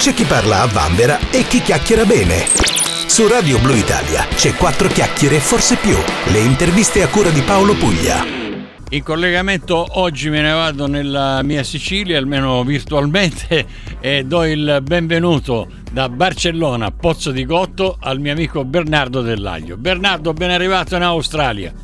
C'è chi parla a vanvera e chi chiacchiera bene. Su Radio Blue Italia c'è quattro chiacchiere e forse più. Le interviste a cura di Paolo Puglia. In collegamento oggi me ne vado nella mia Sicilia, almeno virtualmente, e do il benvenuto da Barcellona, Pozzo di Gotto, al mio amico Bernardo Dell'Aglio. Bernardo, ben arrivato in Australia.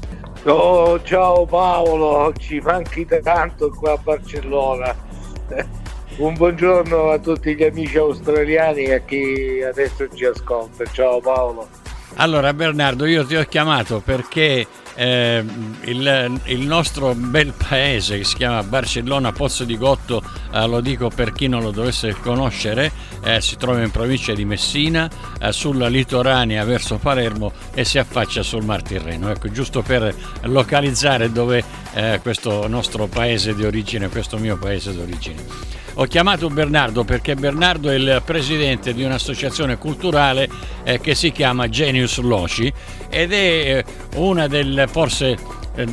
Oh, ciao Paolo, ci manchi tanto qua a Barcellona. Un buongiorno a tutti gli amici australiani e a chi adesso ci ascolta. Ciao Paolo. Allora Bernardo, io ti ho chiamato perché eh, il, il, nostro bel paese che si chiama Barcellona Pozzo di Gotto, eh, lo dico per chi non lo dovesse conoscere, eh, si trova in provincia di Messina, eh, sulla litoranea verso Palermo e si affaccia sul Mar Tirreno. Ecco, giusto per localizzare dove è questo nostro paese di origine, questo mio paese di origine. Ho chiamato Bernardo perché Bernardo è il presidente di un'associazione culturale eh, che si chiama Genius Loci ed è eh, una delle forse eh,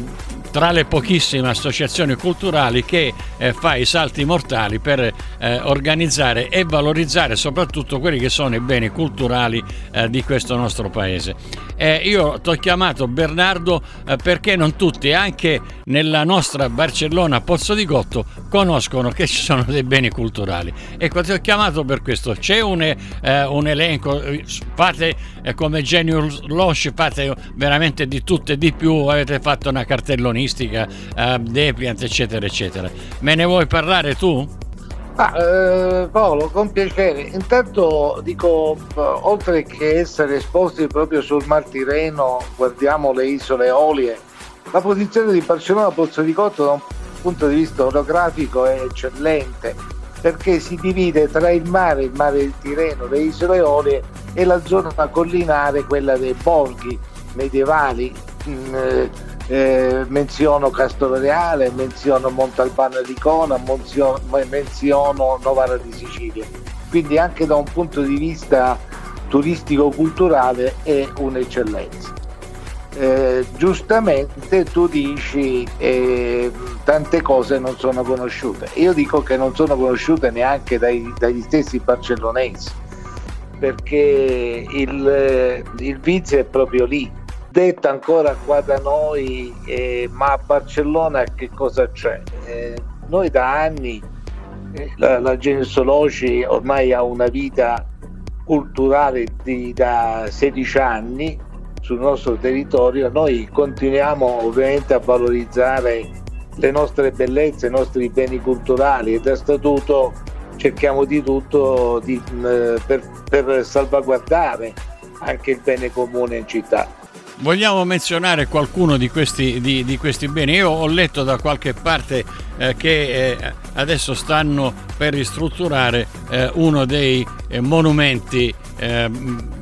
tra le pochissime associazioni culturali che eh, fa i salti mortali per eh, organizzare e valorizzare soprattutto quelli che sono i beni culturali eh, di questo nostro paese. io ti ho chiamato Bernardo eh, perché non tutti, anche nella nostra Barcellona Pozzo di Gotto, conoscono che ci sono dei beni culturali. Ecco, ti ho chiamato per questo. C'è un, eh, un elenco, fate eh, come Genius Losh, fate veramente di tutto e di più, avete fatto una cartellonistica urbanistica, uh, Depliant, eccetera, eccetera. Me ne vuoi parlare tu? Ah, eh, Paolo, con piacere. Intanto dico, oltre che essere esposti proprio sul Mar Tireno, guardiamo le isole Olie. La posizione di Barcellona Pozzo di Cotto da un punto di vista orografico è eccellente perché si divide tra il mare, il mare del Tireno, le isole Olie e la zona collinare, quella dei borghi medievali. Mh, mm, eh, menziono Reale, menziono Montalbano di Cona, menziono, menziono Novara di Sicilia. Quindi anche da un punto di vista turistico-culturale è un'eccellenza. Eh, giustamente tu dici eh, tante cose non sono conosciute. Io dico che non sono conosciute neanche dai, dagli stessi barcellonesi, perché il, il vizio è proprio lì detta ancora qua da noi, eh, ma a Barcellona che cosa c'è? Eh, noi da anni, eh, la, la Genesologi ormai ha una vita culturale di, da 16 anni sul nostro territorio, noi continuiamo ovviamente a valorizzare le nostre bellezze, i nostri beni culturali e da statuto cerchiamo di tutto di, eh, per, per salvaguardare anche il bene comune in città. Vogliamo menzionare qualcuno di questi, di, di questi beni? Io ho letto da qualche parte eh, che eh, adesso stanno per ristrutturare eh, uno dei eh, monumenti ehm,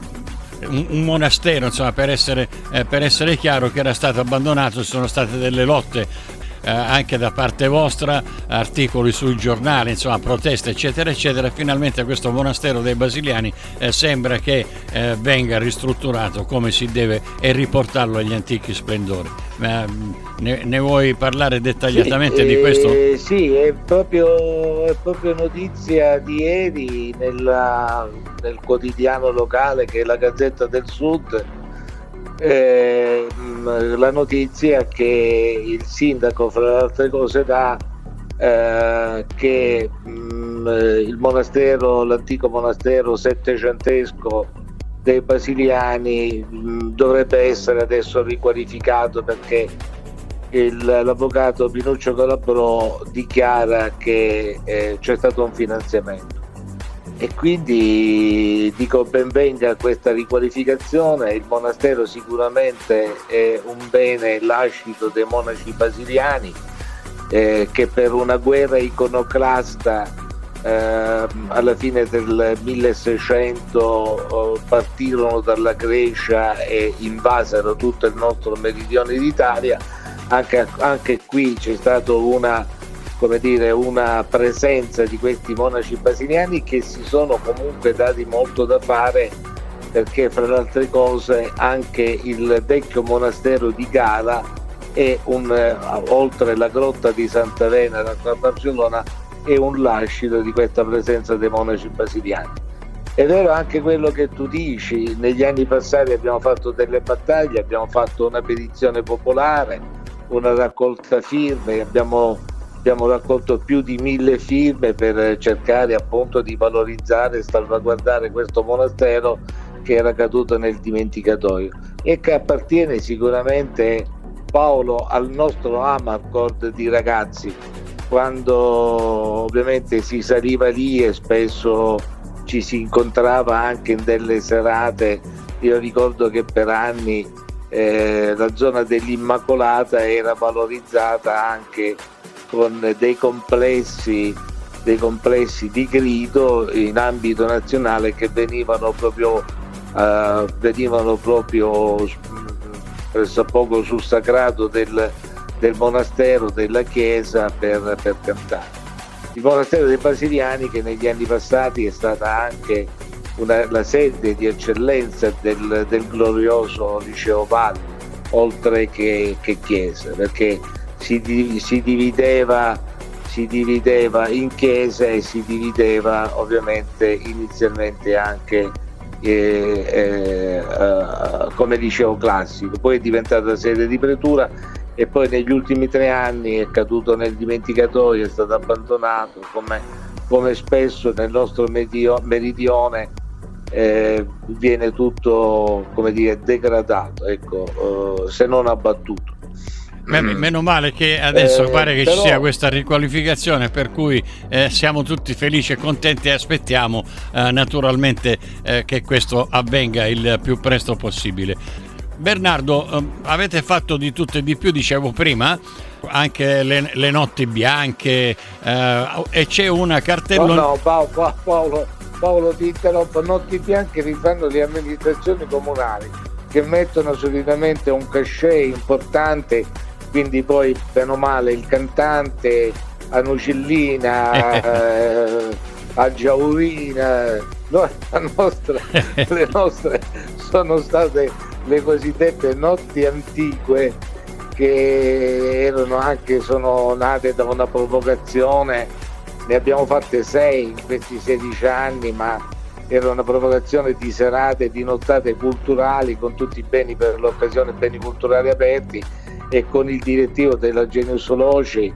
un, monastero, insomma, per essere, eh, per essere, chiaro, che era stato abbandonato, ci sono state delle lotte eh, anche da parte vostra, articoli sui giornali, insomma proteste eccetera eccetera, finalmente questo monastero dei Basiliani eh, sembra che eh, venga ristrutturato come si deve e riportarlo agli antichi splendori. Ne, ne, vuoi parlare dettagliatamente sì, di questo? Eh, sì, è proprio, è proprio, notizia di ieri nella, nel quotidiano locale che è la Gazzetta del Sud eh, la notizia che il sindaco, fra le altre cose, dà eh, che mh, il monastero, l'antico monastero settecentesco dei Basiliani mh, dovrebbe essere adesso riqualificato perché il, l'avvocato Pinuccio Calabrò dichiara che eh, c'è stato un finanziamento e quindi dico benvenga questa riqualificazione, il monastero sicuramente è un bene lascito dei monaci basiliani eh, che per una guerra iconoclasta eh, alla fine del 1600 eh, partirono dalla Grecia e invasero tutto il nostro meridione d'Italia, anche, anche qui c'è stata una come dire, una presenza di questi monaci basiliani che si sono comunque dati molto da fare perché fra le altre cose anche il vecchio monastero di Gala è un, oltre la grotta di Santa Elena da Barcellona e un lascito di questa presenza dei monaci basiliani. È vero anche quello che tu dici, negli anni passati abbiamo fatto delle battaglie, abbiamo fatto una petizione popolare, una raccolta firme, abbiamo, abbiamo raccolto più di mille firme per cercare appunto di valorizzare e salvaguardare questo monastero che era caduto nel dimenticatoio e che appartiene sicuramente Paolo al nostro Amarcord di ragazzi quando ovviamente si saliva lì e spesso ci si incontrava anche in delle serate. Io ricordo che per anni eh, la zona dell'Immacolata era valorizzata anche con dei complessi, dei complessi di grido in ambito nazionale che venivano proprio, eh, venivano proprio pressappoco sul sacrato del, del monastero, della chiesa per, per cantare. Il monastero dei Basiliani che negli anni passati è stata anche una, la sede di eccellenza del, del glorioso Liceo Valle, oltre che, che chiesa, perché si, si, divideva, si divideva in chiesa e si divideva ovviamente inizialmente anche eh, eh, eh, come liceo classico, poi è diventata sede di pretura e poi negli ultimi tre anni è caduto nel dimenticatoio, è stato abbandonato come, come spesso nel nostro medio, meridione eh, viene tutto come dire, degradato, ecco, eh, se non abbattuto. Meno male che adesso eh, pare che però... ci sia questa riqualificazione per cui eh, siamo tutti felici e contenti e aspettiamo eh, naturalmente eh, che questo avvenga il più presto possibile. Bernardo, ehm, avete fatto di tutto e di più, dicevo prima, anche le, le notti bianche eh, e c'è una cartellone... No, no, Paolo, Paolo, Paolo ti interrompo, notti bianche li fanno le amministrazioni comunali che mettono solitamente un cachet importante, quindi poi bene o male il cantante, a Nucillina, eh, a Giaurina, no, nostra, le nostre sono state le cosiddette notti antiche che erano anche, sono nate da una provocazione, ne abbiamo fatte sei in questi 16 anni, ma era una provocazione di serate, di nottate culturali con tutti i beni per l'occasione, beni culturali aperti e con il direttivo della Genius Loci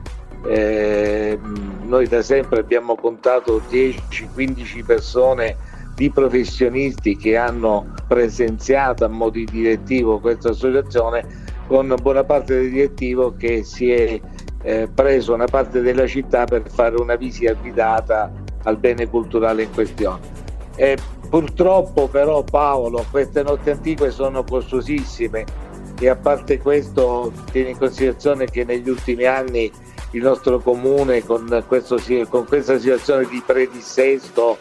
eh, noi da sempre abbiamo contato 10-15 persone di professionisti che hanno presenziato a mo' di direttivo questa associazione con buona parte del direttivo che si è eh, preso una parte della città per fare una visita guidata al bene culturale in questione. E purtroppo però Paolo queste notti antiche sono costosissime e a parte questo tieni in considerazione che negli ultimi anni il nostro comune con, questo, con questa situazione di predissesto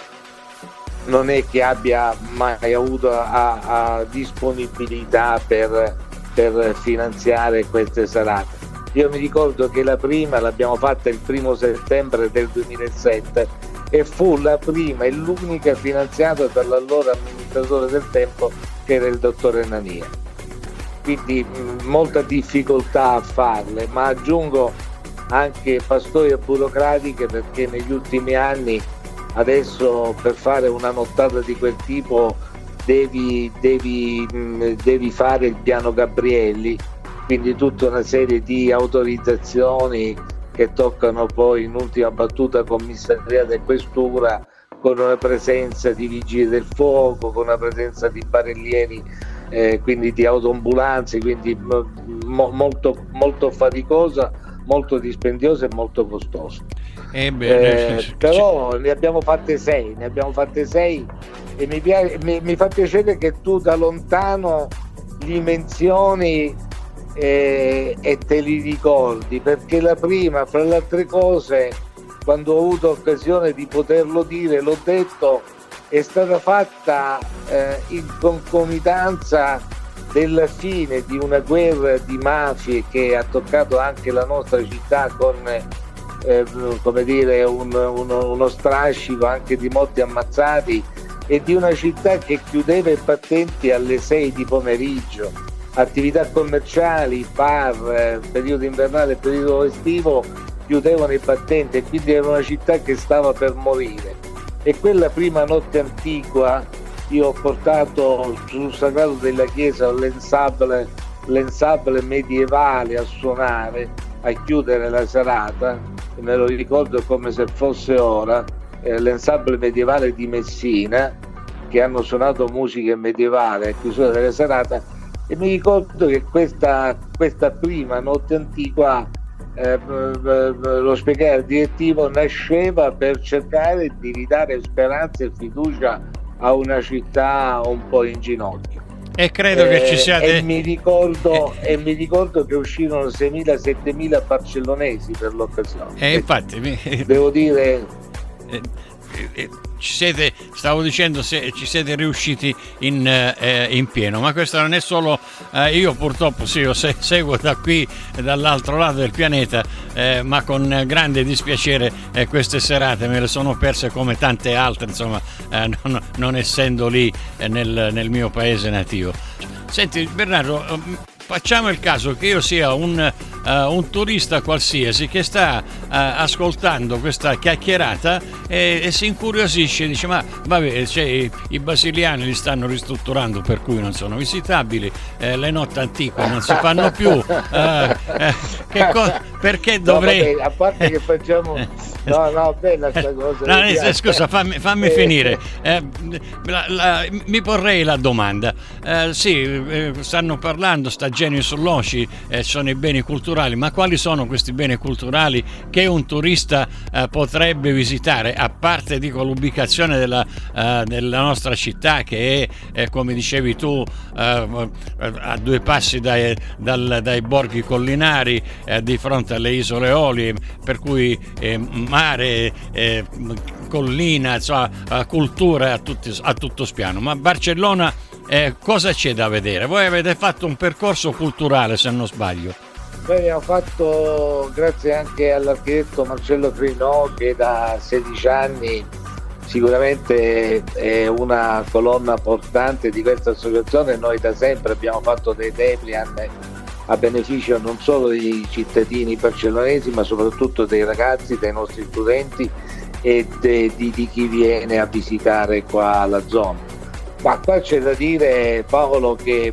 non è che abbia mai avuto a, a disponibilità per, per, finanziare queste serate. Io mi ricordo che la prima l'abbiamo fatta il primo settembre del 2007 e fu la prima e l'unica finanziata dall'allora amministratore del tempo che era il dottore Nania. Quindi mh, molta difficoltà a farle, ma aggiungo anche pastoie burocratiche perché negli ultimi anni adesso per fare una nottata di quel tipo devi, devi, mm, devi fare il piano Gabrielli, quindi tutta una serie di autorizzazioni che toccano poi in ultima battuta commissariato e questura con una presenza di vigili del fuoco, con una presenza di barellieri, eh, quindi di autoambulanze, quindi mo- molto, molto faticosa, molto dispendiosa e molto costosa. Eh, eh, però ne abbiamo fatte sei, ne abbiamo fatte sei e mi, piace, mi, mi fa piacere che tu da lontano li menzioni eh, e te li ricordi, perché la prima, fra le altre cose, quando ho avuto occasione di poterlo dire, l'ho detto, è stata fatta eh, in concomitanza della fine di una guerra di mafie che ha toccato anche la nostra città con eh, come dire, un, uno, uno strascico anche di molti ammazzati e di una città che chiudeva i battenti alle 6 di pomeriggio. Attività commerciali, bar, eh, periodo invernale e periodo estivo chiudevano i battenti e quindi era una città che stava per morire. E quella prima notte antica io ho portato sul sagrato della chiesa l'ensable, l'ensable medievale a suonare, a chiudere la serata, me lo ricordo come se fosse ora, eh, l'ensemble medievale di Messina, che hanno suonato musica medievale a chiusura della serata, e mi ricordo che questa, questa prima notte antica eh, lo spiegare direttivo nasceva per cercare di ridare speranza e fiducia a una città un po' in ginocchio. E credo eh, che ci siate. E mi, ricordo, eh. e mi ricordo che uscirono 6.000-7.000 barcellonesi per l'occasione. E infatti, devo dire. Eh, eh, siete, stavo dicendo, se ci siete riusciti in, eh, in pieno, ma questo non è solo, eh, io purtroppo sì, io se, seguo da qui, dall'altro lato del pianeta, eh, ma con grande dispiacere eh, queste serate, me le sono perse come tante altre, insomma, eh, non, non, essendo lì nel, nel mio paese nativo. Senti Bernardo, facciamo il caso che io sia un uh, un turista qualsiasi che sta uh, ascoltando questa chiacchierata e, e, si incuriosisce, dice ma vabbè, cioè, i, i, basiliani li stanno ristrutturando per cui non sono visitabili, eh, le notti antiche non si fanno più, uh, eh, co- perché dovrei... No, vabbè, a parte che facciamo... No, no, bella questa cosa. No, eh, scusa, fammi, fammi finire. Eh, la, la, mi porrei la domanda. Eh, sì, stanno parlando, sta Genio sull'Oci, sono i beni culturali culturali, ma quali sono questi beni culturali che un turista eh, potrebbe visitare, a parte dico, l'ubicazione della, eh, della, nostra città che è, eh, come dicevi tu, eh, a due passi dai, dal, dai borghi collinari, eh, di fronte alle isole Olie, per cui eh, mare, collina, insomma, cultura a, tutti, a tutto spiano. Ma Barcellona eh, cosa c'è da vedere? Voi avete fatto un percorso culturale, se non sbaglio. Noi abbiamo fatto, grazie anche all'architetto Marcello Trinò, che da 16 anni sicuramente è una colonna portante di questa associazione. Noi da sempre abbiamo fatto dei Deplian a beneficio non solo dei cittadini barcellonesi, ma soprattutto dei ragazzi, dei nostri studenti e de, di, di chi viene a visitare qua la zona. Ma qua c'è da dire Paolo che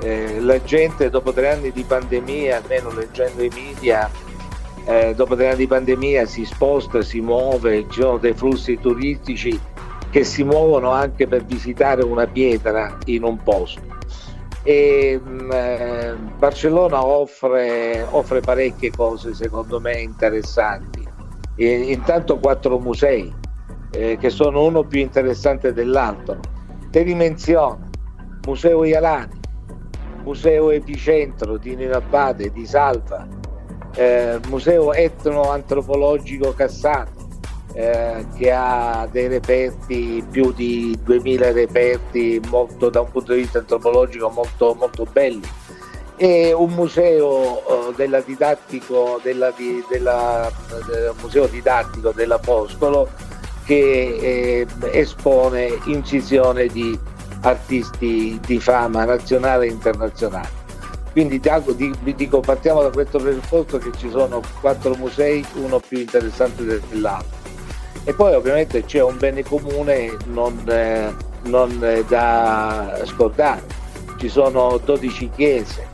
eh, la gente dopo tre anni di pandemia, almeno leggendo i media, eh, dopo tre anni di pandemia si sposta, si muove, ci sono dei flussi turistici che si muovono anche per visitare una pietra in un posto. E, mm, eh, Barcellona offre, offre, parecchie cose secondo me interessanti. E, intanto quattro musei eh, che sono uno più interessante dell'altro. Te li menziono, Museo Ialani, Museo Epicentro di Nino di Salva, eh, Museo Etnoantropologico Cassato, eh, che ha dei reperti, più di 2000 reperti molto, da un punto di vista antropologico molto, molto belli. E un museo eh, della didattico, della, della, del museo didattico dell'Apostolo che eh, espone incisione di artisti di fama nazionale e internazionale. Quindi dico, partiamo da questo presupposto che ci sono quattro musei, uno più interessante dell'altro. E poi ovviamente c'è un bene comune non, eh, non eh, da scordare. Ci sono 12 chiese,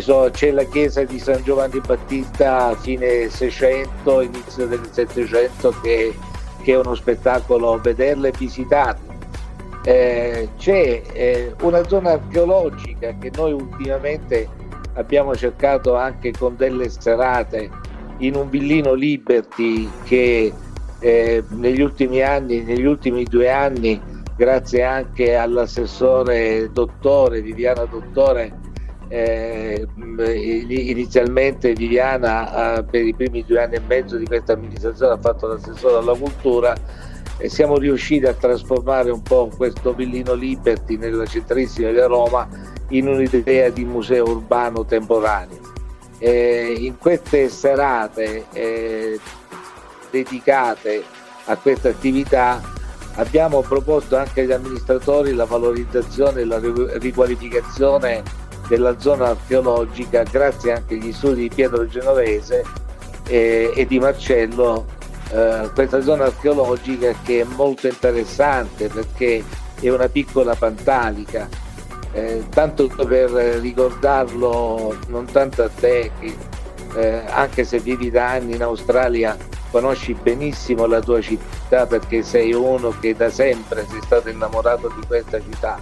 sono, c'è la chiesa di San Giovanni Battista a fine 600, inizio del 700 che, che è uno spettacolo vederla e visitarla eh, c'è eh, una zona archeologica che noi ultimamente abbiamo cercato anche con delle serate in un villino Liberty che eh, negli ultimi anni, negli ultimi due anni, grazie anche all'assessore dottore Viviana Dottore, eh, inizialmente Viviana eh, per i primi due anni e mezzo di questa amministrazione ha fatto l'assessore alla cultura e siamo riusciti a trasformare un po' questo villino Liberty nella centrissima di Roma in un'idea di museo urbano temporaneo. Eh, in queste serate eh, dedicate a questa attività abbiamo proposto anche agli amministratori la valorizzazione e la riqualificazione della zona archeologica grazie anche agli studi di Pietro Genovese e, e di Marcello eh, questa zona archeologica che è molto interessante perché è una piccola pantalica. Eh, tanto per ricordarlo non tanto a te che eh, anche se vivi da anni in Australia conosci benissimo la tua città perché sei uno che da sempre sei stato innamorato di questa città.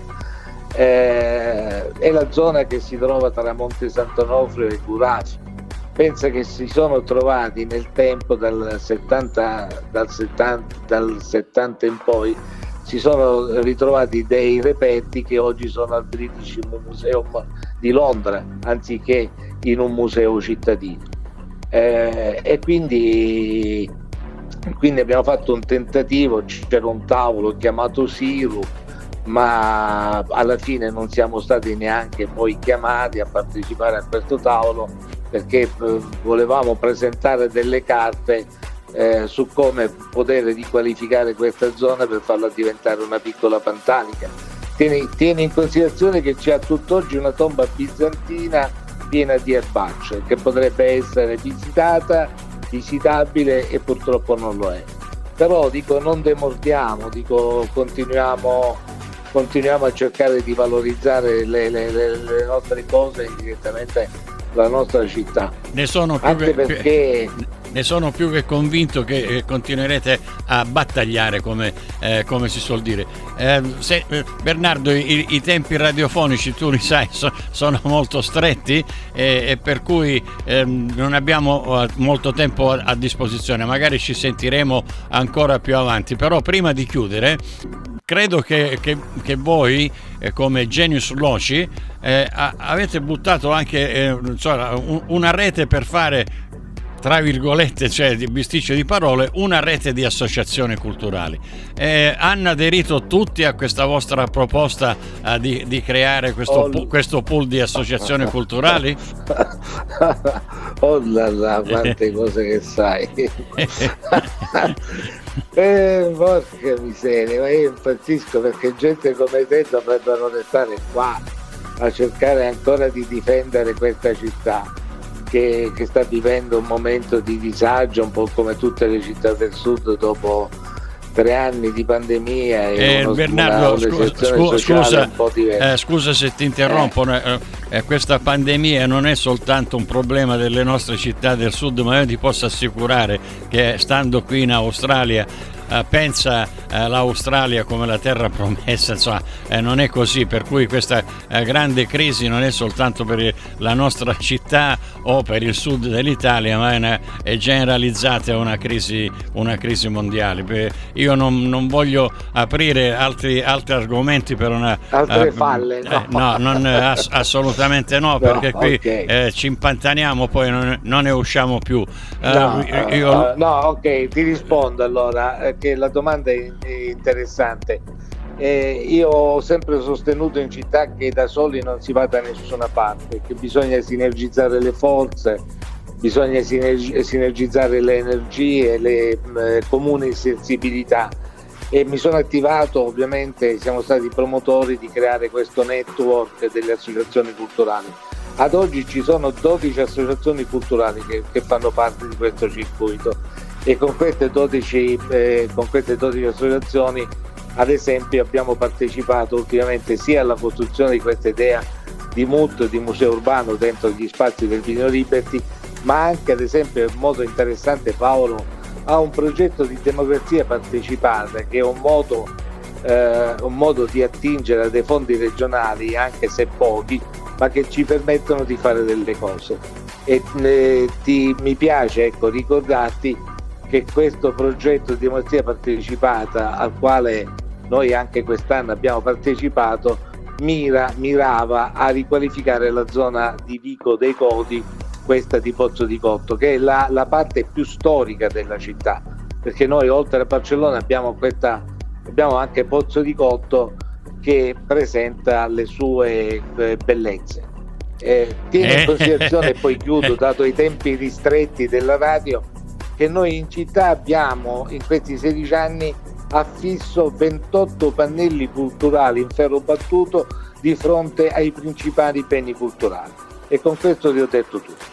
Eh, è la zona che si trova tra Monte Sant'Onofrio e Curasi pensa che si sono trovati nel tempo dal 70, dal 70, dal 70 in poi si sono ritrovati dei reperti che oggi sono al British Museum di Londra anziché in un museo cittadino. Eh, e quindi, quindi abbiamo fatto un tentativo c'era un tavolo chiamato Siru ma alla fine non siamo stati neanche poi chiamati a partecipare a questo tavolo perché eh, volevamo presentare delle carte eh, su come poter riqualificare questa zona per farla diventare una piccola pantanica. Tieni, tieni in considerazione che c'è a tutt'oggi una tomba bizantina piena di erbacce che potrebbe essere visitata, visitabile e purtroppo non lo è. Però dico non demordiamo, dico continuiamo, continuiamo a cercare di valorizzare le, le, le, le nostre cose indirettamente la nostra città. Ne sono più Anche che, perché ne sono più che convinto che eh, continuerete a battagliare come, eh, come si suol dire. Eh, se, eh, Bernardo, i, i, tempi radiofonici tu li sai so, sono molto stretti e per cui ehm, non abbiamo eh, molto tempo a, a disposizione, magari ci sentiremo ancora più avanti, però prima di chiudere credo che, che, che voi eh, come Genius Loci eh, avete buttato anche eh, insomma, un, una rete per fare tra virgolette, cioè di bisticcio di parole, una rete di associazioni culturali. Eh, hanno aderito tutti a questa vostra proposta eh, di, di, creare questo, oh, questo, pool di associazioni culturali? oh là là, quante cose che sai! eh, porca miseria, ma io impazzisco perché gente come te dovrebbero restare qua a cercare ancora di difendere questa città che, che, sta vivendo un momento di disagio, un po' come tutte le città del sud dopo tre anni di pandemia e eh, Bernardo scu- scusa, eh, scusa, se ti interrompo eh. eh. questa pandemia non è soltanto un problema delle nostre città del sud ma io ti posso assicurare che stando qui in Australia eh, pensa eh, l'Australia come la terra promessa, insomma eh, non è così, per cui questa eh, grande crisi non è soltanto per la nostra città o per il sud dell'Italia, ma è, una, è generalizzata, è una crisi, una crisi mondiale. Io non, non voglio aprire altri, altri, argomenti per una... Altre falle, no, no non, ass- assolutamente no, no perché qui okay. ci impantaniamo, poi non, non, ne usciamo più. No, io... no, ok, ti rispondo allora perché la domanda è, interessante. Eh, io ho sempre sostenuto in città che da soli non si va da nessuna parte, che bisogna sinergizzare le forze, bisogna sinergizzare le energie, le eh, comuni sensibilità e mi sono attivato, ovviamente siamo stati promotori di creare questo network delle associazioni culturali. Ad oggi ci sono 12 associazioni culturali che, che fanno parte di questo circuito e con queste 12, eh, con queste 12 associazioni ad esempio abbiamo partecipato ultimamente sia alla costruzione di questa idea di MUT, di museo urbano dentro gli spazi del Vino Liberty, ma anche ad esempio in modo interessante Paolo a un progetto di democrazia partecipata che è un modo, eh, un modo di attingere a dei fondi regionali, anche se pochi, ma che ci permettono di fare delle cose. E eh, ti, mi piace ecco, ricordarti che questo progetto di democrazia partecipata al quale noi anche quest'anno abbiamo partecipato mira, mirava a riqualificare la zona di Vico dei Codi, questa di Pozzo di Cotto, che è la, la parte più storica della città, perché noi oltre a Barcellona abbiamo, questa, abbiamo anche Pozzo di Cotto che presenta le sue eh, bellezze. Eh, tieni in considerazione, e poi chiudo, dato i tempi ristretti della radio, che noi in città abbiamo in questi 16 anni affisso 28 pannelli culturali in ferro battuto di fronte ai principali beni culturali. E con questo vi ho detto tutto.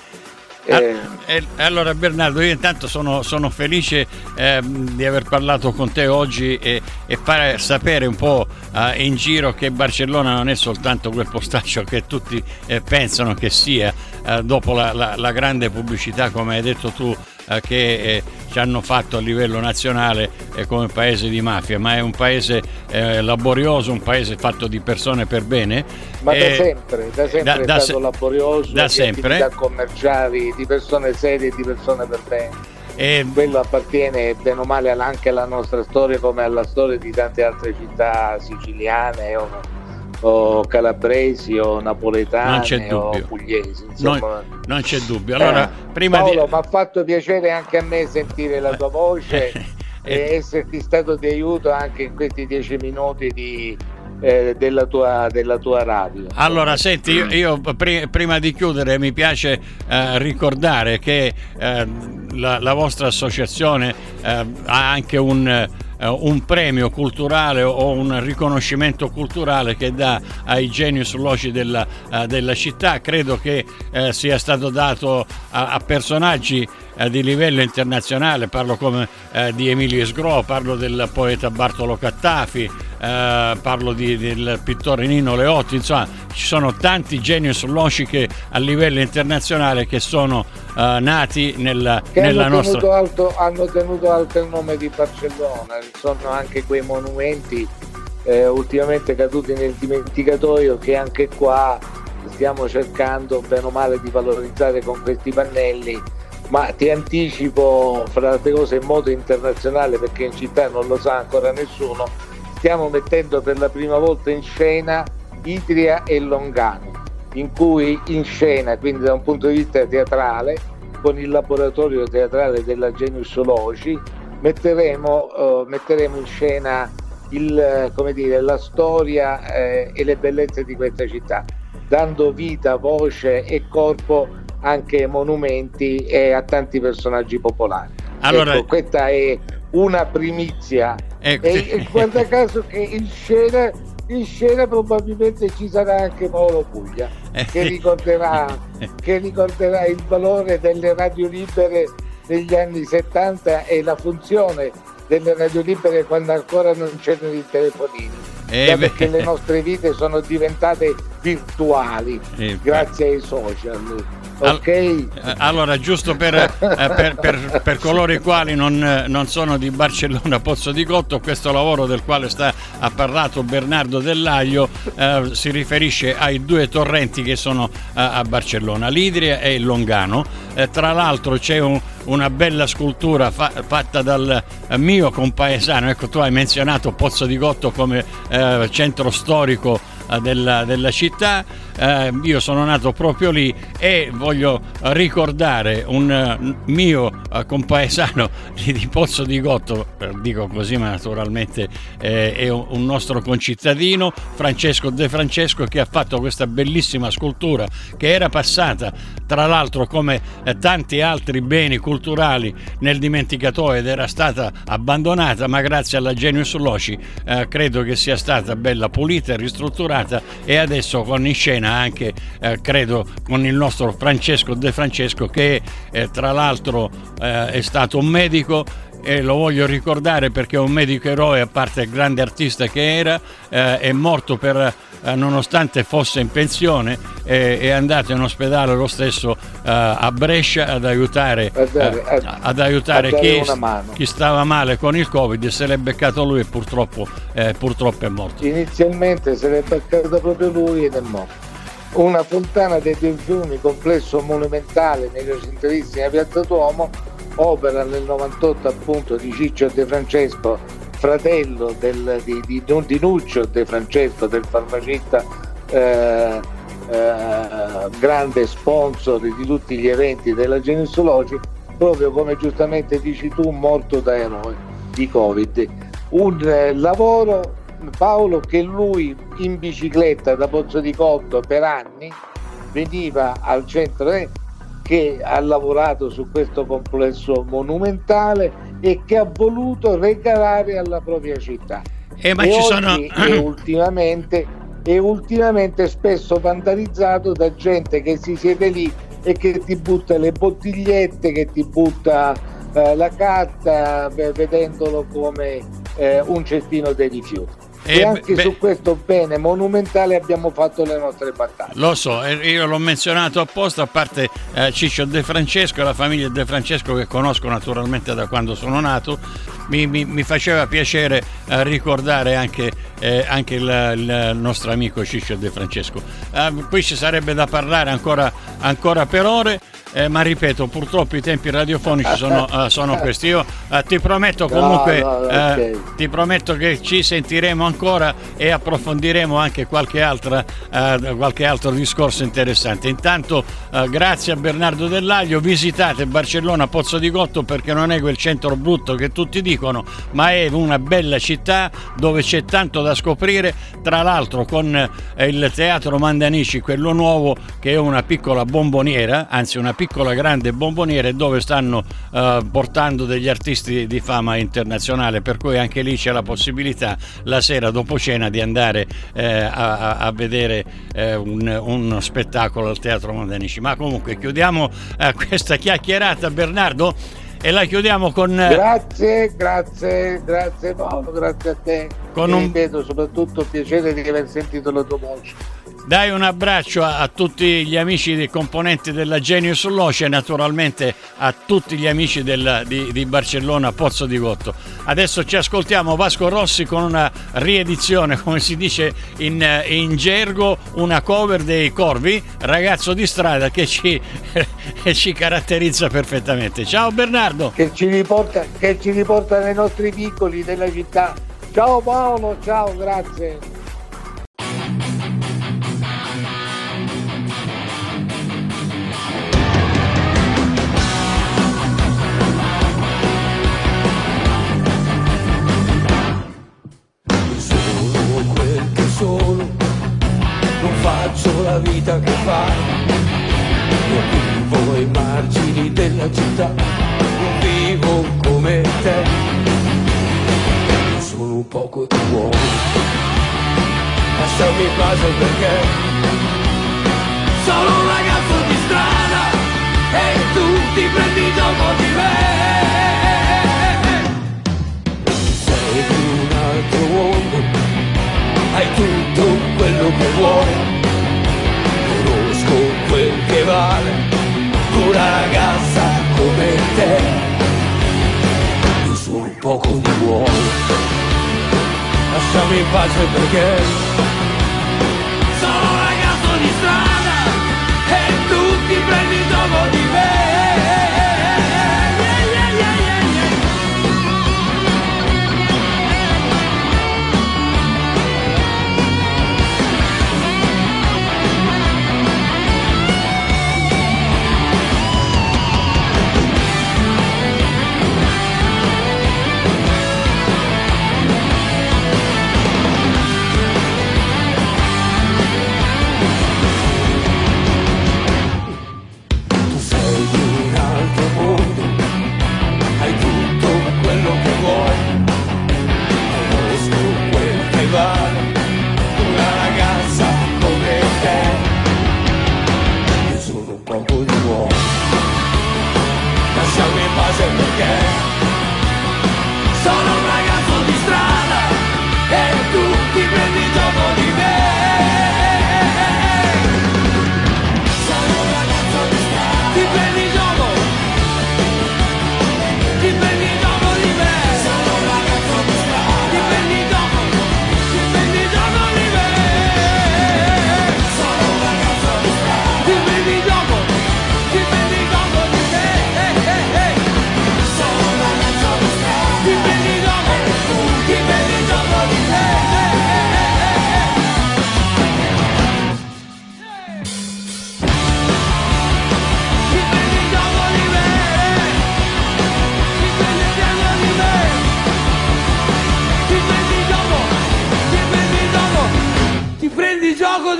Eh, eh, allora Bernardo, io intanto sono, sono felice eh, di aver parlato con te oggi e, e fare sapere un po' eh, in giro che Barcellona non è soltanto quel postaccio che tutti eh, pensano che sia, eh, dopo la, la, la, grande pubblicità, come hai detto tu, che ci hanno fatto a livello nazionale come paese di mafia, ma è un paese laborioso, un paese fatto di persone per bene. Ma da sempre, da sempre da, è da stato se- laborioso, da sempre. commerciali di persone serie e di persone per bene. E... Quello appartiene bene o male anche alla nostra storia come alla storia di tante altre città siciliane o, o calabresi o napoletane o pugliesi. Non, non, c'è dubbio. Allora, eh, prima Paolo, di... mi ha fatto piacere anche a me sentire la tua voce e esserti stato di aiuto anche in questi dieci minuti di eh, della, tua, della, tua, radio. Allora, senti, io, io pr- prima di chiudere mi piace eh, ricordare che eh, la, la, vostra associazione eh, ha anche un eh, un premio culturale o un riconoscimento culturale che dà ai genius loci della, uh, della città. Credo che uh, sia stato dato a, a personaggi uh, di livello internazionale, parlo come di Emilio Sgro, parlo del poeta Bartolo Cattafi, eh, parlo di, del pittore Nino Leotti, insomma ci sono tanti genius loci che a livello internazionale che sono eh, nati nella, che nella hanno nostra... Tenuto alto, hanno tenuto alto il nome di Barcellona, sono anche quei monumenti eh, ultimamente caduti nel dimenticatoio che anche qua stiamo cercando bene o male di valorizzare con questi pannelli ma ti anticipo fra le cose in modo internazionale perché in città non lo sa ancora nessuno stiamo mettendo per la prima volta in scena Idria e Longano, in cui in scena, quindi da un punto di vista teatrale, con il laboratorio teatrale della Genius Loci, metteremo, uh, metteremo in scena il, dire, la storia eh, e le bellezze di questa città, dando vita, voce e corpo anche monumenti e a tanti personaggi popolari. Allora, ecco, questa è una primizia ecco. e, e guarda caso che in scena, in scena probabilmente ci sarà anche Paolo Puglia che eh. ricorderà, che ricorderà il valore delle radio libere degli anni 70 e la funzione delle radio libere quando ancora non c'erano i telefonini. Eh perché le nostre vite sono diventate virtuali eh, grazie ai social. Okay. Eh, allora, giusto per, eh, per, per, per, coloro i quali non, non, sono di Barcellona, Pozzo di Cotto, questo lavoro del quale sta, ha parlato Bernardo Dell'Aglio eh, si riferisce ai due torrenti che sono eh, a Barcellona, l'Idria e il Longano. Eh, tra l'altro c'è un, una bella scultura fa, fatta dal mio compaesano, ecco tu hai menzionato Pozzo di Cotto come eh, centro storico della, della città. Eh, io sono nato proprio lì e voglio ricordare un uh, mio uh, compaesano di, Pozzo di Gotto, eh, dico così ma naturalmente eh, è un, nostro concittadino, Francesco De Francesco, che ha fatto questa bellissima scultura che era passata tra l'altro come eh, tanti altri beni culturali nel dimenticatoio ed era stata abbandonata, ma grazie alla Genius Loci eh, credo che sia stata bella pulita e ristrutturata puntata e adesso con in scena anche eh, credo con il nostro Francesco De Francesco che eh, tra l'altro eh, è stato un medico e lo voglio ricordare perché è un medico eroe a parte il grande artista che era eh, è morto per eh, nonostante fosse in pensione eh, è andato in ospedale lo stesso eh, a Brescia ad aiutare, dare, eh, ad aiutare chi, chi, stava male con il covid se l'è beccato lui e purtroppo, eh, purtroppo è morto. Inizialmente se l'è beccato proprio lui ed è morto. Una fontana dei due fiumi complesso monumentale negli centralissimi a Piazza Duomo opera nel 98 appunto di Ciccio De Francesco, fratello del, di, di, di, Nuccio De Francesco, del farmacista eh, eh, grande sponsor di tutti gli eventi della Genusologi, proprio come giustamente dici tu, morto da eroe di Covid. Un eh, lavoro, Paolo, che lui in bicicletta da Pozzo di Cotto per anni veniva al centro che ha lavorato su questo complesso monumentale e che ha voluto regalare alla propria città. Eh, ma e ci sono... e ultimamente, e ultimamente spesso vandalizzato da gente che si siede lì e che ti butta le bottigliette, che ti butta eh, la carta vedendolo come eh, un cestino dei rifiuti. E, e anche beh, su questo bene monumentale abbiamo fatto le nostre battaglie. Lo so, io l'ho menzionato apposta, a parte eh, Ciccio De Francesco, la famiglia De Francesco che conosco naturalmente da quando sono nato, mi, mi, mi faceva piacere eh, ricordare anche, eh, anche il, il, nostro amico Ciccio De Francesco. Eh, qui ci sarebbe da parlare ancora, ancora per ore. Eh, ma ripeto, purtroppo i tempi radiofonici sono, uh, sono questi. Io uh, ti prometto comunque, no, no, okay. uh, ti prometto che ci sentiremo ancora e approfondiremo anche qualche, altra, qualche altro discorso interessante. Intanto, grazie a Bernardo Dell'Aglio, visitate Barcellona Pozzo di Gotto perché non è quel centro brutto che tutti dicono, ma è una bella città dove c'è tanto da scoprire. Tra l'altro, con il Teatro Mandanici, quello nuovo, che è una piccola bomboniera, anzi una piccola piccola grande bomboniere dove stanno uh, portando degli artisti di fama internazionale, per cui anche lì c'è la possibilità la sera dopo cena di andare eh, a, a, vedere eh, un, uno spettacolo al Teatro Mondanici. Ma comunque chiudiamo eh, questa chiacchierata Bernardo e la chiudiamo con... Grazie, grazie, grazie Paolo, grazie a te. Con un... ripeto, soprattutto piacere di aver sentito la tua voce. Dai un abbraccio a, a tutti gli amici dei componenti della Genius Loce e naturalmente a tutti gli amici del, di, di, Barcellona Pozzo di Gotto. Adesso ci ascoltiamo Vasco Rossi con una riedizione, come si dice in, in gergo, una cover dei Corvi, ragazzo di strada che ci, ci caratterizza perfettamente. Ciao Bernardo! Che ci, riporta, che ci riporta nei nostri piccoli della città. Ciao Paolo, ciao, grazie. Lasciami in pace perché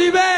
gioco di me